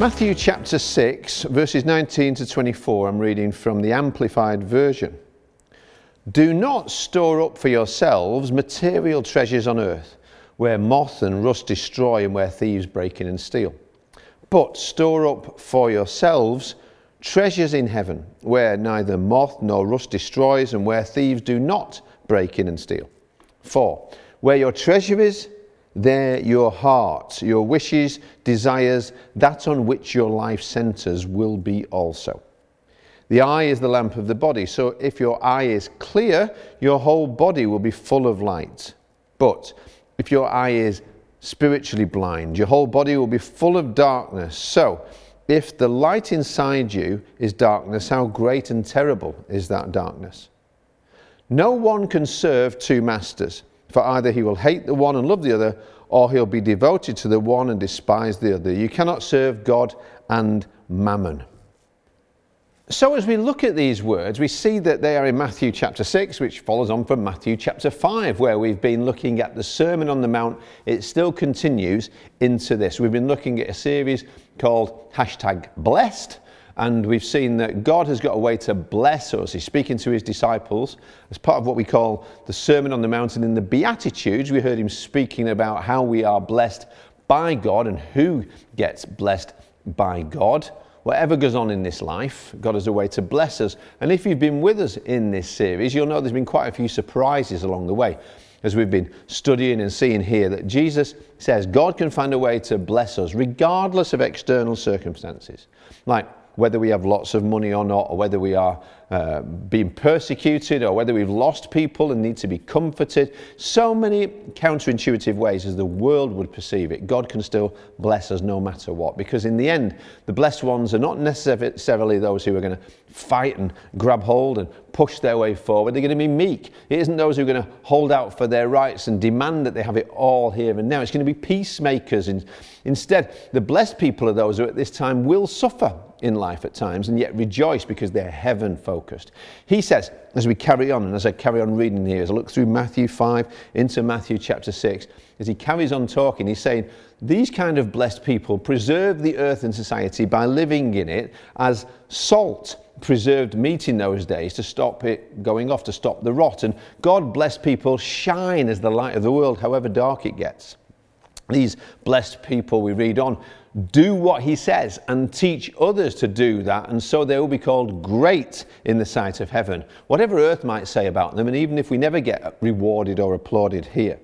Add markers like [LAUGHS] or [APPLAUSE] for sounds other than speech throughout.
Matthew chapter 6, verses 19 to 24, I'm reading from the Amplified Version. Do not store up for yourselves material treasures on earth, where moth and rust destroy and where thieves break in and steal. But store up for yourselves treasures in heaven, where neither moth nor rust destroys and where thieves do not break in and steal. For where your treasure is, there your heart, your wishes, desires, that on which your life centers will be also. The eye is the lamp of the body, so if your eye is clear, your whole body will be full of light. But if your eye is spiritually blind, your whole body will be full of darkness. So, if the light inside you is darkness, how great and terrible is that darkness? No one can serve two masters, for either he will hate the one and love the other, or he'll be devoted to the one and despise the other. You cannot serve God and mammon. So, as we look at these words, we see that they are in Matthew chapter 6, which follows on from Matthew chapter 5, where we've been looking at the Sermon on the Mount. It still continues into this. We've been looking at a series called hashtag blessed, and we've seen that God has got a way to bless us. He's speaking to his disciples as part of what we call the Sermon on the Mount. And in the Beatitudes, we heard him speaking about how we are blessed by God and who gets blessed by God. Whatever goes on in this life, God has a way to bless us. And if you've been with us in this series, you'll know there's been quite a few surprises along the way as we've been studying and seeing here that Jesus says God can find a way to bless us regardless of external circumstances. Like whether we have lots of money or not, or whether we are uh, being persecuted, or whether we've lost people and need to be comforted. So many counterintuitive ways as the world would perceive it. God can still bless us no matter what, because in the end, the blessed ones are not necessarily those who are going to fight and grab hold and push their way forward. They're going to be meek. It isn't those who are going to hold out for their rights and demand that they have it all here and now. It's going to be peacemakers. And Instead, the blessed people are those who at this time will suffer in life at times and yet rejoice because they're heaven focused. He says, as we carry on, and as I carry on reading here, as I look through Matthew 5 into Matthew chapter 6, as he carries on talking, he's saying, These kind of blessed people preserve the earth and society by living in it as salt preserved meat in those days to stop it going off, to stop the rot. And God blessed people shine as the light of the world, however dark it gets. These blessed people, we read on, do what he says and teach others to do that, and so they will be called great in the sight of heaven, whatever earth might say about them, and even if we never get rewarded or applauded here.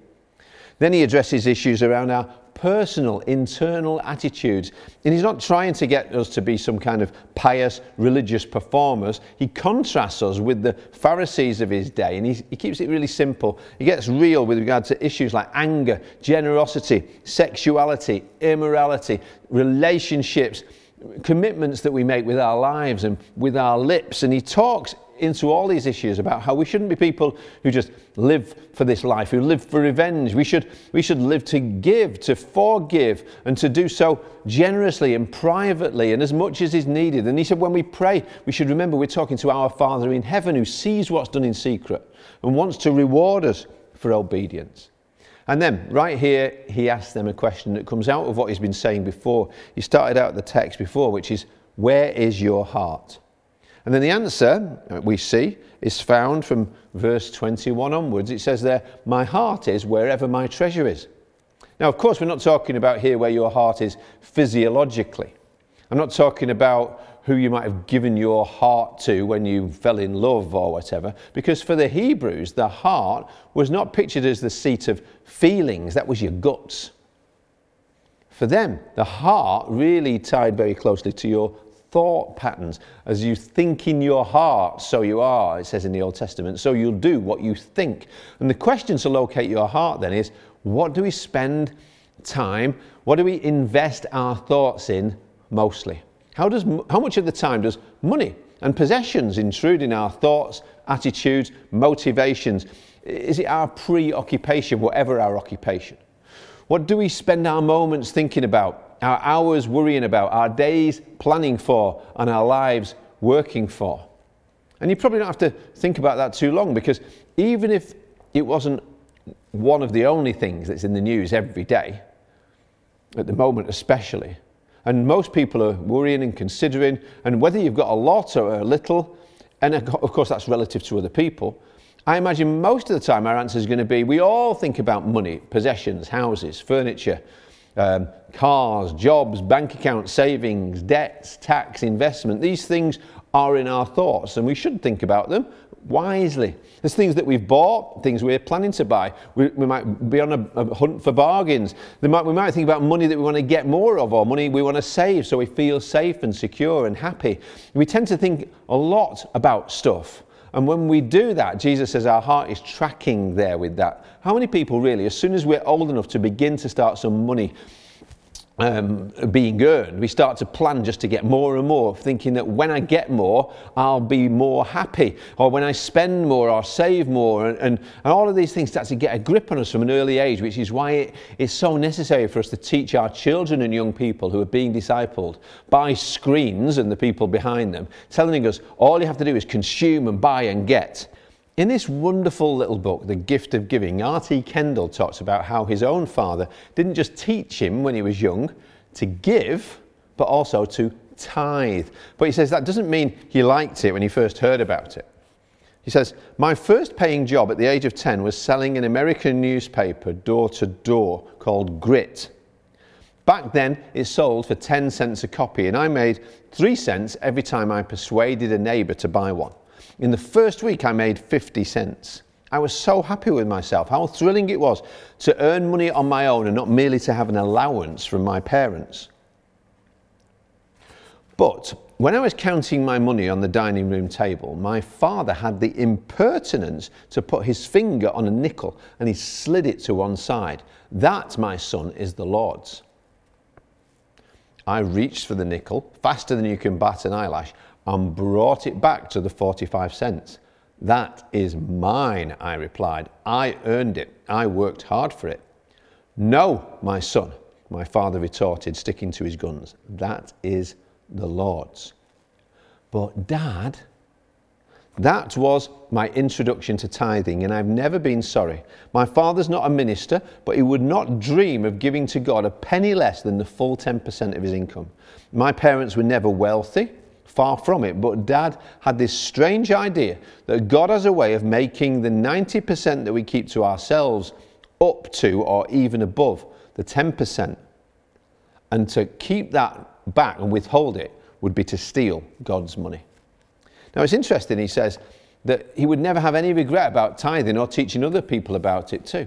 Then he addresses issues around our personal, internal attitudes. And he's not trying to get us to be some kind of pious religious performers. He contrasts us with the Pharisees of his day and he, he keeps it really simple. He gets real with regard to issues like anger, generosity, sexuality, immorality, relationships, commitments that we make with our lives and with our lips. And he talks into all these issues about how we shouldn't be people who just live for this life, who live for revenge. We should, we should live to give, to forgive, and to do so generously and privately and as much as is needed. And he said, when we pray, we should remember we're talking to our Father in heaven who sees what's done in secret and wants to reward us for obedience. And then, right here, he asks them a question that comes out of what he's been saying before. He started out the text before, which is, Where is your heart? And then the answer we see is found from verse 21 onwards. It says there, My heart is wherever my treasure is. Now, of course, we're not talking about here where your heart is physiologically. I'm not talking about who you might have given your heart to when you fell in love or whatever, because for the Hebrews, the heart was not pictured as the seat of feelings, that was your guts. For them, the heart really tied very closely to your thought patterns. As you think in your heart, so you are, it says in the Old Testament. So you'll do what you think. And the question to locate your heart then is what do we spend time, what do we invest our thoughts in mostly? How, does, how much of the time does money and possessions intrude in our thoughts, attitudes, motivations? Is it our preoccupation, whatever our occupation? What do we spend our moments thinking about, our hours worrying about, our days planning for, and our lives working for? And you probably don't have to think about that too long because even if it wasn't one of the only things that's in the news every day, at the moment especially, and most people are worrying and considering, and whether you've got a lot or a little, and of course that's relative to other people, I imagine most of the time our answer is going to be we all think about money, possessions, houses, furniture, um, cars, jobs, bank accounts, savings, debts, tax, investment. These things are in our thoughts and we should think about them wisely. There's things that we've bought, things we're planning to buy. We, we might be on a, a hunt for bargains. Might, we might think about money that we want to get more of or money we want to save so we feel safe and secure and happy. We tend to think a lot about stuff. And when we do that, Jesus says our heart is tracking there with that. How many people really, as soon as we're old enough to begin to start some money um, being earned, we start to plan just to get more and more, thinking that when I get more, I'll be more happy, or when I spend more, I'll save more. And, and, and all of these things start to get a grip on us from an early age, which is why it is so necessary for us to teach our children and young people who are being discipled by screens and the people behind them, telling us all you have to do is consume and buy and get. In this wonderful little book, The Gift of Giving, R.T. Kendall talks about how his own father didn't just teach him when he was young to give, but also to tithe. But he says that doesn't mean he liked it when he first heard about it. He says, My first paying job at the age of 10 was selling an American newspaper door to door called Grit. Back then, it sold for 10 cents a copy, and I made 3 cents every time I persuaded a neighbour to buy one. In the first week, I made 50 cents. I was so happy with myself, how thrilling it was to earn money on my own and not merely to have an allowance from my parents. But when I was counting my money on the dining room table, my father had the impertinence to put his finger on a nickel and he slid it to one side. That, my son, is the Lord's. I reached for the nickel faster than you can bat an eyelash and brought it back to the 45 cents. That is mine, I replied. I earned it. I worked hard for it. No, my son, my father retorted, sticking to his guns. That is the Lord's. But, Dad, that was my introduction to tithing, and I've never been sorry. My father's not a minister, but he would not dream of giving to God a penny less than the full 10% of his income. My parents were never wealthy. Far from it. But dad had this strange idea that God has a way of making the 90% that we keep to ourselves up to or even above the 10%. And to keep that back and withhold it would be to steal God's money. Now it's interesting, he says, that he would never have any regret about tithing or teaching other people about it too.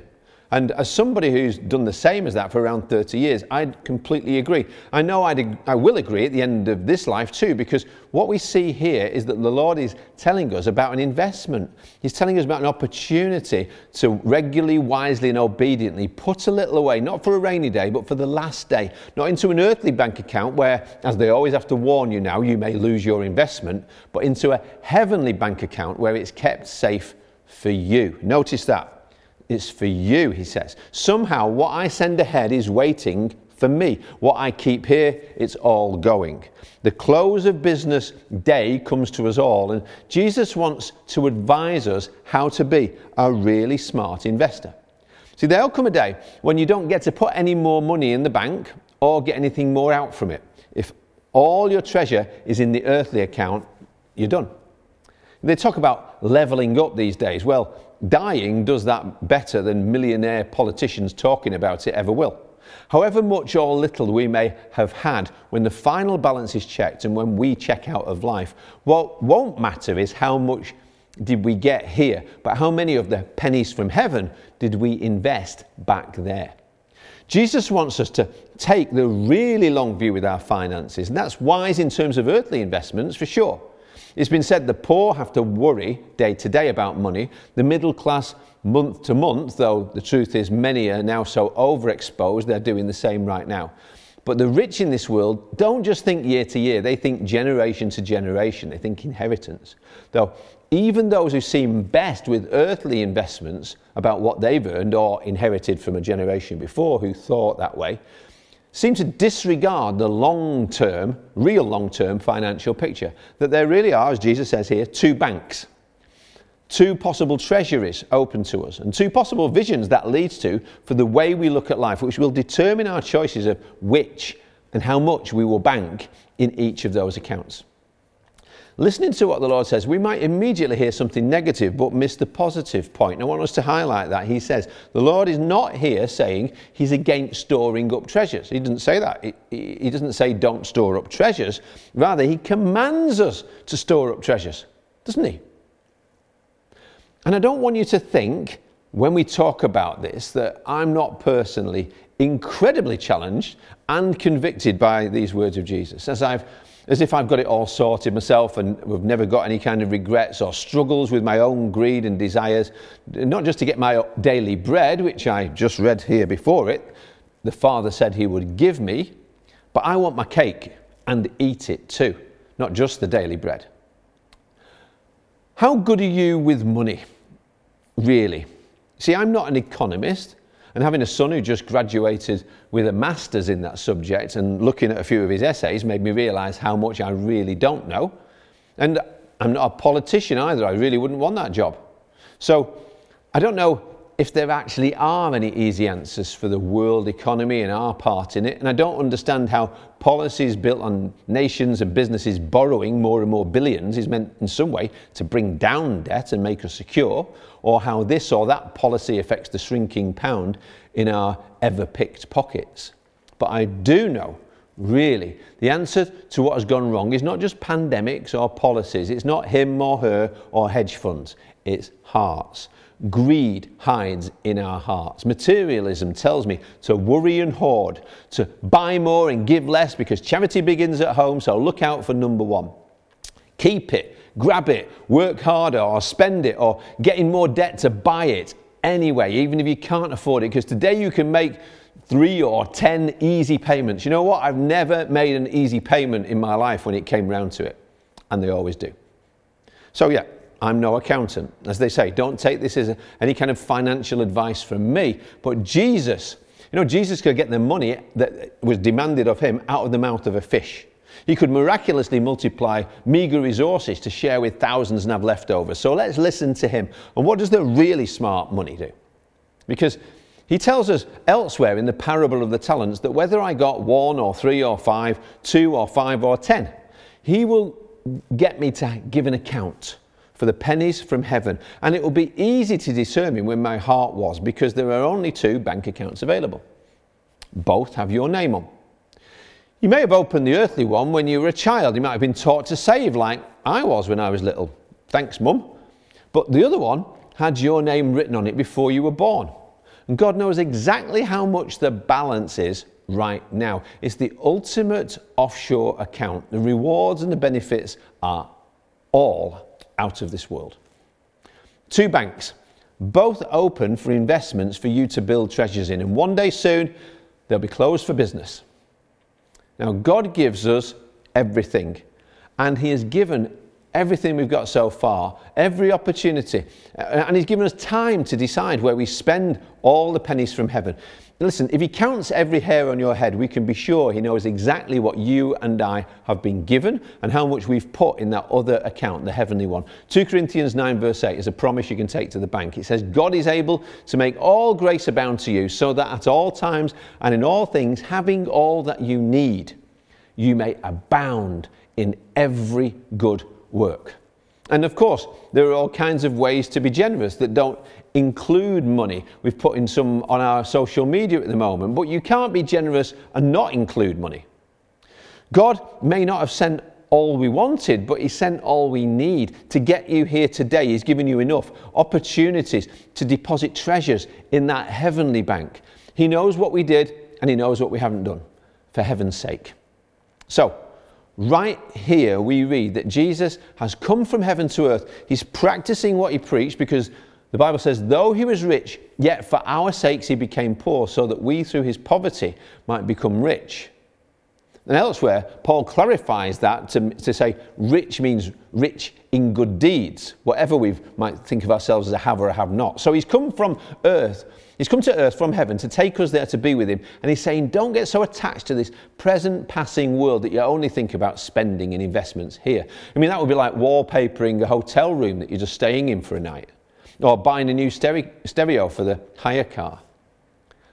And as somebody who's done the same as that for around 30 years, I completely agree. I know I'd, I will agree at the end of this life too, because what we see here is that the Lord is telling us about an investment. He's telling us about an opportunity to regularly, wisely, and obediently put a little away, not for a rainy day, but for the last day, not into an earthly bank account where, as they always have to warn you now, you may lose your investment, but into a heavenly bank account where it's kept safe for you. Notice that. It's for you, he says. Somehow, what I send ahead is waiting for me. What I keep here, it's all going. The close of business day comes to us all, and Jesus wants to advise us how to be a really smart investor. See, there'll come a day when you don't get to put any more money in the bank or get anything more out from it. If all your treasure is in the earthly account, you're done. They talk about leveling up these days. Well, dying does that better than millionaire politicians talking about it ever will. However much or little we may have had when the final balance is checked and when we check out of life, what won't matter is how much did we get here, but how many of the pennies from heaven did we invest back there? Jesus wants us to take the really long view with our finances, and that's wise in terms of earthly investments for sure. It's been said the poor have to worry day to day about money, the middle class month to month, though the truth is many are now so overexposed they're doing the same right now. But the rich in this world don't just think year to year, they think generation to generation, they think inheritance. Though even those who seem best with earthly investments about what they've earned or inherited from a generation before who thought that way, seem to disregard the long term, real long term financial picture. That there really are, as Jesus says here, two banks, two possible treasuries open to us, and two possible visions that leads to for the way we look at life, which will determine our choices of which and how much we will bank in each of those accounts. Listening to what the Lord says, we might immediately hear something negative but miss the positive point. I want us to highlight that. He says, the Lord is not here saying he's against storing up treasures. He doesn't say that. He, he doesn't say don't store up treasures. Rather, he commands us to store up treasures, doesn't he? And I don't want you to think when we talk about this that I'm not personally incredibly challenged and convicted by these words of Jesus. As I've as if I've got it all sorted myself and we've never got any kind of regrets or struggles with my own greed and desires, not just to get my daily bread, which I just read here before it, the Father said He would give me, but I want my cake and eat it too, not just the daily bread. How good are you with money, really? See, I'm not an economist. And having a son who just graduated with a master's in that subject and looking at a few of his essays made me realize how much I really don't know. And I'm not a politician either. I really wouldn't want that job. So I don't know if there actually are any easy answers for the world economy and our part in it. And I don't understand how policies built on nations and businesses borrowing more and more billions is meant in some way to bring down debt and make us secure, or how this or that policy affects the shrinking pound in our ever picked pockets. But I do know really. The answer to what has gone wrong is not just pandemics or policies, it's not him or her or hedge funds, it's hearts. Greed hides in our hearts. Materialism tells me to worry and hoard, to buy more and give less because charity begins at home, so look out for number one. Keep it, grab it, work harder, or spend it, or get in more debt to buy it anyway, even if you can't afford it, because today you can make three or ten easy payments. You know what? I've never made an easy payment in my life when it came round to it, and they always do. So, yeah, I'm no accountant. As they say, don't take this as any kind of financial advice from me. But Jesus, you know, Jesus could get the money that was demanded of him out of the mouth of a fish. He could miraculously multiply meager resources to share with thousands and have leftovers. So let's listen to him. And what does the really smart money do? Because he tells us elsewhere in the parable of the talents that whether I got one or three or five, two or five or ten, he will get me to give an account for the pennies from heaven. And it will be easy to determine where my heart was because there are only two bank accounts available. Both have your name on. You may have opened the earthly one when you were a child. You might have been taught to save like I was when I was little. Thanks, Mum. But the other one had your name written on it before you were born. And God knows exactly how much the balance is right now. It's the ultimate offshore account. The rewards and the benefits are all out of this world. Two banks, both open for investments for you to build treasures in, and one day soon they'll be closed for business. Now, God gives us everything, and He has given everything we've got so far, every opportunity, uh, and He's given us time to decide where we spend all the pennies from heaven. Listen, if he counts every hair on your head, we can be sure he knows exactly what you and I have been given and how much we've put in that other account, the heavenly one. 2 Corinthians 9, verse 8 is a promise you can take to the bank. It says, God is able to make all grace abound to you, so that at all times and in all things, having all that you need, you may abound in every good work. And of course, there are all kinds of ways to be generous that don't include money. We've put in some on our social media at the moment, but you can't be generous and not include money. God may not have sent all we wanted, but He sent all we need to get you here today. He's given you enough opportunities to deposit treasures in that heavenly bank. He knows what we did and He knows what we haven't done, for heaven's sake. So, Right here, we read that Jesus has come from heaven to earth. He's practicing what he preached because the Bible says, though he was rich, yet for our sakes he became poor, so that we through his poverty might become rich. And elsewhere, Paul clarifies that to, to say rich means rich in good deeds, whatever we might think of ourselves as a have or a have not. So he's come from earth He's come to earth from heaven to take us there to be with him. And he's saying, don't get so attached to this present passing world that you only think about spending and investments here. I mean, that would be like wallpapering a hotel room that you're just staying in for a night, or buying a new stereo for the hire car.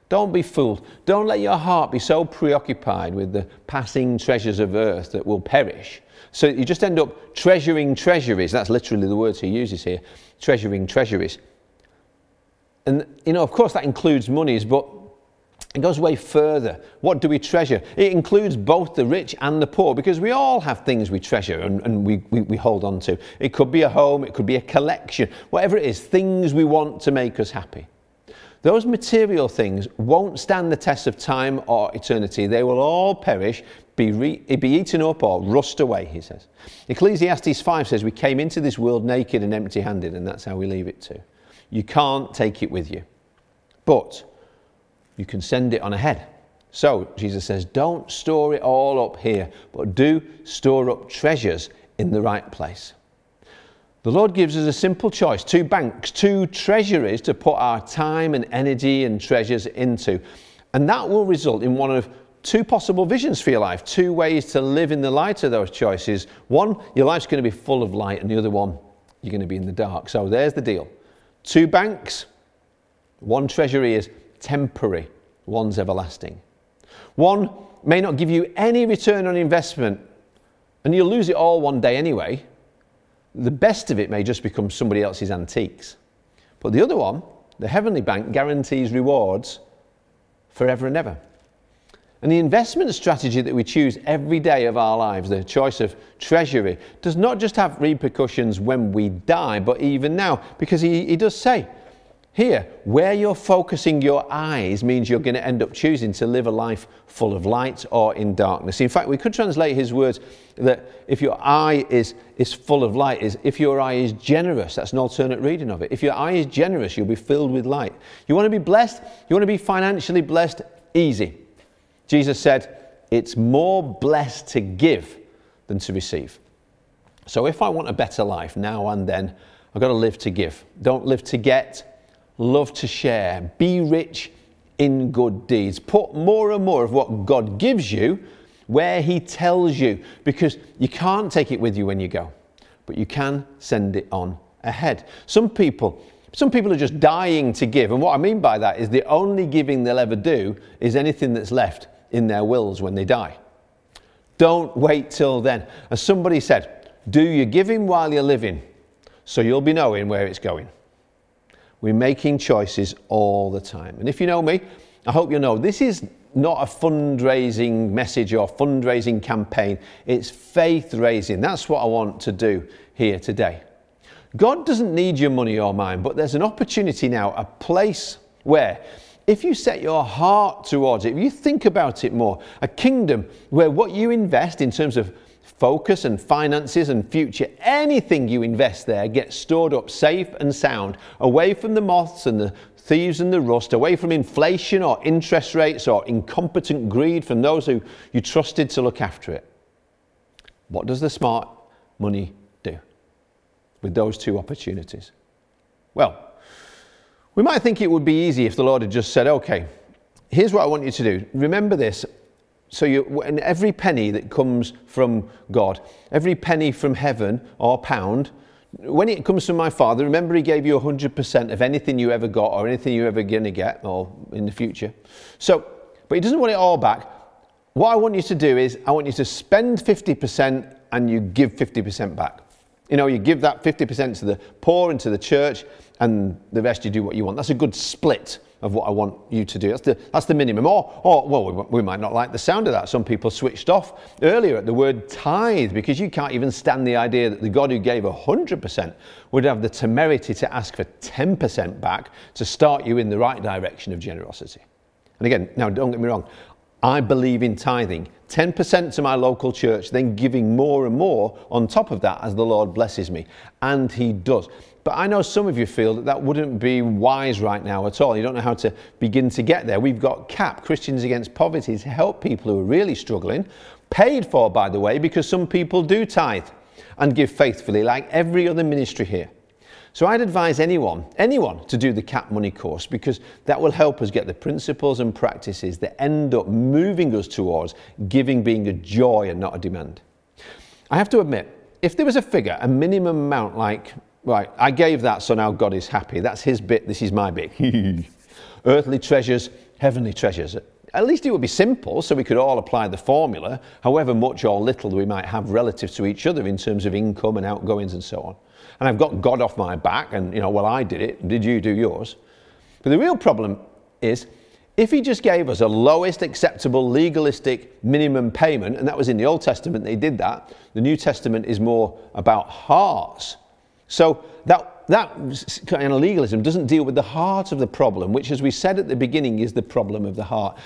Don't be fooled. Don't let your heart be so preoccupied with the passing treasures of earth that will perish. So you just end up treasuring treasuries. That's literally the words he uses here treasuring treasuries and, you know, of course, that includes monies, but it goes way further. What do we treasure? It includes both the rich and the poor because we all have things we treasure and, and we, we, we, hold on to. It could be a home, it could be a collection, whatever it is, things we want to make us happy. Those material things won't stand the test of time or eternity. They will all perish, be, re, be eaten up or rust away, he says. Ecclesiastes 5 says, We came into this world naked and empty handed, and that's how we leave it too. You can't take it with you. But you can send it on ahead. So Jesus says, don't store it all up here, but do store up treasures in the right place. The Lord gives us a simple choice two banks, two treasuries to put our time and energy and treasures into. And that will result in one of two possible visions for your life, two ways to live in the light of those choices. One, your life's going to be full of light, and the other one, you're going to be in the dark. So there's the deal. Two banks, one treasury is temporary, one's everlasting. One may not give you any return on investment, and you'll lose it all one day anyway. The best of it may just become somebody else's antiques. But the other one, the heavenly bank, guarantees rewards forever and ever. And the investment strategy that we choose every day of our lives, the choice of treasury, does not just have repercussions when we die, but even now, because he, he does say, here, where you're focusing your eyes means you're going to end up choosing to live a life full of light or in darkness. In fact, we could translate his words that if your eye is, is full of light, is if your eye is generous, that's an alternate reading of it. If your eye is generous, you'll be filled with light. You want to be blessed? You want to be financially blessed? Easy. Jesus said, It's more blessed to give than to receive. So if I want a better life now and then, I've got to live to give. Don't live to get, love to share. Be rich in good deeds. Put more and more of what God gives you where He tells you, because you can't take it with you when you go, but you can send it on ahead. Some people, some people are just dying to give, and what I mean by that is the only giving they'll ever do is anything that's left in their wills when they die. Don't wait till then. As somebody said, do your giving while you're living, so you'll be knowing where it's going. We're making choices all the time. And if you know me, I hope you know this is not a fundraising message or fundraising campaign, it's faith raising. That's what I want to do here today. God doesn't need your money or mine, but there's an opportunity now, a place where if you set your heart towards it, if you think about it more, a kingdom where what you invest in terms of focus and finances and future, anything you invest there gets stored up safe and sound, away from the moths and the thieves and the rust, away from inflation or interest rates or incompetent greed from those who you trusted to look after it. What does the smart money do with those two opportunities? Well, we might think it would be easy if the Lord had just said, okay, here's what I want you to do. Remember this. So you, every penny that comes from God, every penny from heaven or pound, when it comes from my Father, remember He gave you 100% of anything you ever got or anything you're ever going to get or in the future. So, but He doesn't want it all back. What I want you to do is, I want you to spend 50% and you give 50% back. You know, you give that 50% to the poor and to the church, and the rest you do what you want. That's a good split of what I want you to do. That's the, that's the minimum. Or, or well, we, we, might not like the sound of that. Some people switched off earlier at the word tithe because you can't even stand the idea that the God who gave 100% would have the temerity to ask for 10% back to start you in the right direction of generosity. And again, now don't get me wrong, I believe in tithing 10% to my local church, then giving more and more on top of that as the Lord blesses me. And He does. But I know some of you feel that that wouldn't be wise right now at all. You don't know how to begin to get there. We've got CAP, Christians Against Poverty, to help people who are really struggling. Paid for, by the way, because some people do tithe and give faithfully, like every other ministry here. So I'd advise anyone, anyone to do the CAP Money course because that will help us get the principles and practices that end up moving us towards giving being a joy and not a demand. I have to admit, if there was a figure, a minimum amount like, right, I gave that so now God is happy, that's his bit, this is my bit. [LAUGHS] Earthly treasures, heavenly treasures. At least it would be simple so we could all apply the formula, however much or little we might have relative to each other in terms of income and outgoings and so on and I've got God off my back, and you know, well, I did it, did you do yours? But the real problem is if he just gave us a lowest acceptable legalistic minimum payment, and that was in the Old Testament, they did that. The New Testament is more about hearts. So that, that kind of legalism doesn't deal with the heart of the problem, which, as we said at the beginning, is the problem of the heart.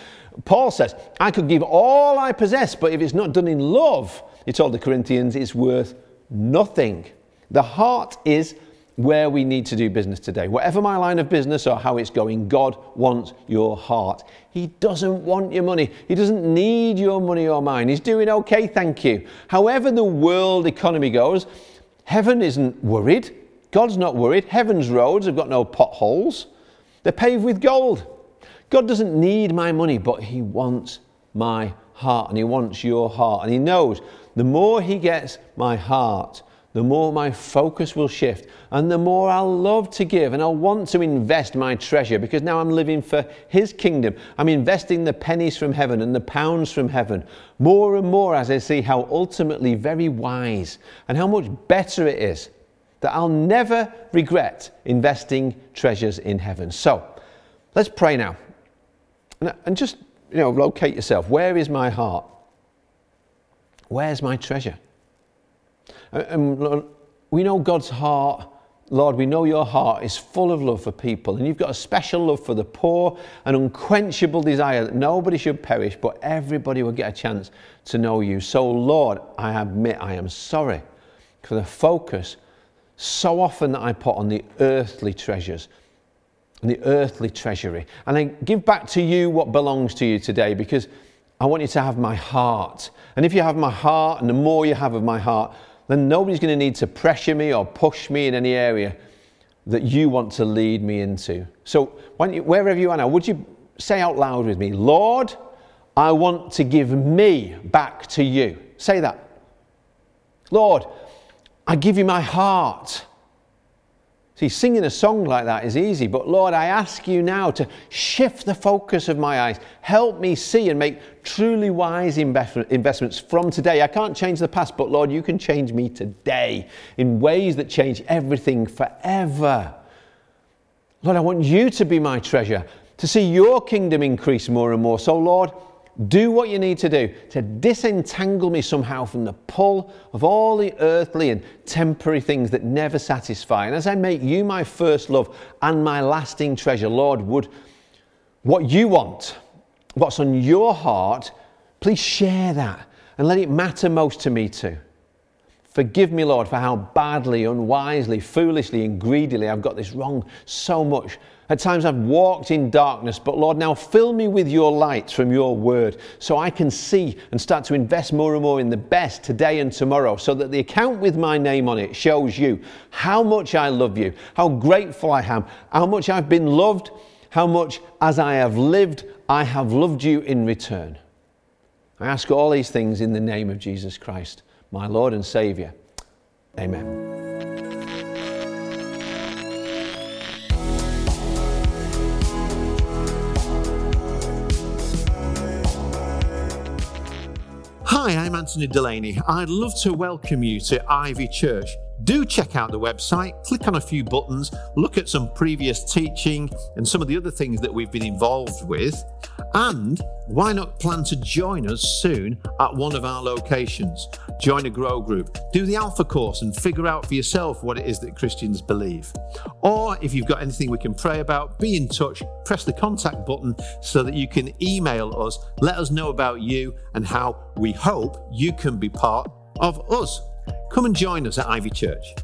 Paul says, I could give all I possess, but if it's not done in love, he told the Corinthians, it's worth nothing. The heart is where we need to do business today. Whatever my line of business or how it's going, God wants your heart. He doesn't want your money. He doesn't need your money or mine. He's doing okay, thank you. However, the world economy goes, heaven isn't worried. God's not worried. Heaven's roads have got no potholes, they're paved with gold. God doesn't need my money, but He wants my heart and He wants your heart. And He knows the more He gets my heart, the more my focus will shift and the more I'll love to give and I'll want to invest my treasure because now I'm living for His kingdom. I'm investing the pennies from heaven and the pounds from heaven more and more as I see how ultimately very wise and how much better it is that I'll never regret investing treasures in heaven. So let's pray now and just you know locate yourself. Where is my heart? Where's my treasure? Uh, um, and we know God's heart, Lord, we know your heart is full of love for people, and you've got a special love for the poor, an unquenchable desire that nobody should perish, but everybody will get a chance to know you. So, Lord, I admit I am sorry for the focus so often that I put on the earthly treasures and the earthly treasury. And I give back to you what belongs to you today because I want you to have my heart. And if you have my heart, and the more you have of my heart, then nobody's going to need to pressure me or push me in any area that you want to lead me into. So, you, wherever you are now, would you say out loud with me, Lord, I want to give me back to you? Say that. Lord, I give you my heart. See, singing a song like that is easy, but Lord, I ask you now to shift the focus of my eyes. Help me see and make truly wise investments from today. I can't change the past, but Lord, you can change me today in ways that change everything forever. Lord, I want you to be my treasure, to see your kingdom increase more and more. So, Lord, do what you need to do to disentangle me somehow from the pull of all the earthly and temporary things that never satisfy. And as I make you my first love and my lasting treasure, Lord, would what you want, what's on your heart, please share that and let it matter most to me too. Forgive me, Lord, for how badly, unwisely, foolishly, and greedily I've got this wrong so much. At times I've walked in darkness, but Lord, now fill me with your light from your word so I can see and start to invest more and more in the best today and tomorrow so that the account with my name on it shows you how much I love you, how grateful I am, how much I've been loved, how much as I have lived, I have loved you in return. I ask all these things in the name of Jesus Christ, my Lord and Saviour. Amen. Hi, I'm Anthony Delaney. I'd love to welcome you to Ivy Church. Do check out the website, click on a few buttons, look at some previous teaching and some of the other things that we've been involved with. And why not plan to join us soon at one of our locations? Join a grow group, do the Alpha course, and figure out for yourself what it is that Christians believe. Or if you've got anything we can pray about, be in touch, press the contact button so that you can email us, let us know about you and how we hope you can be part of us. Come and join us at Ivy Church.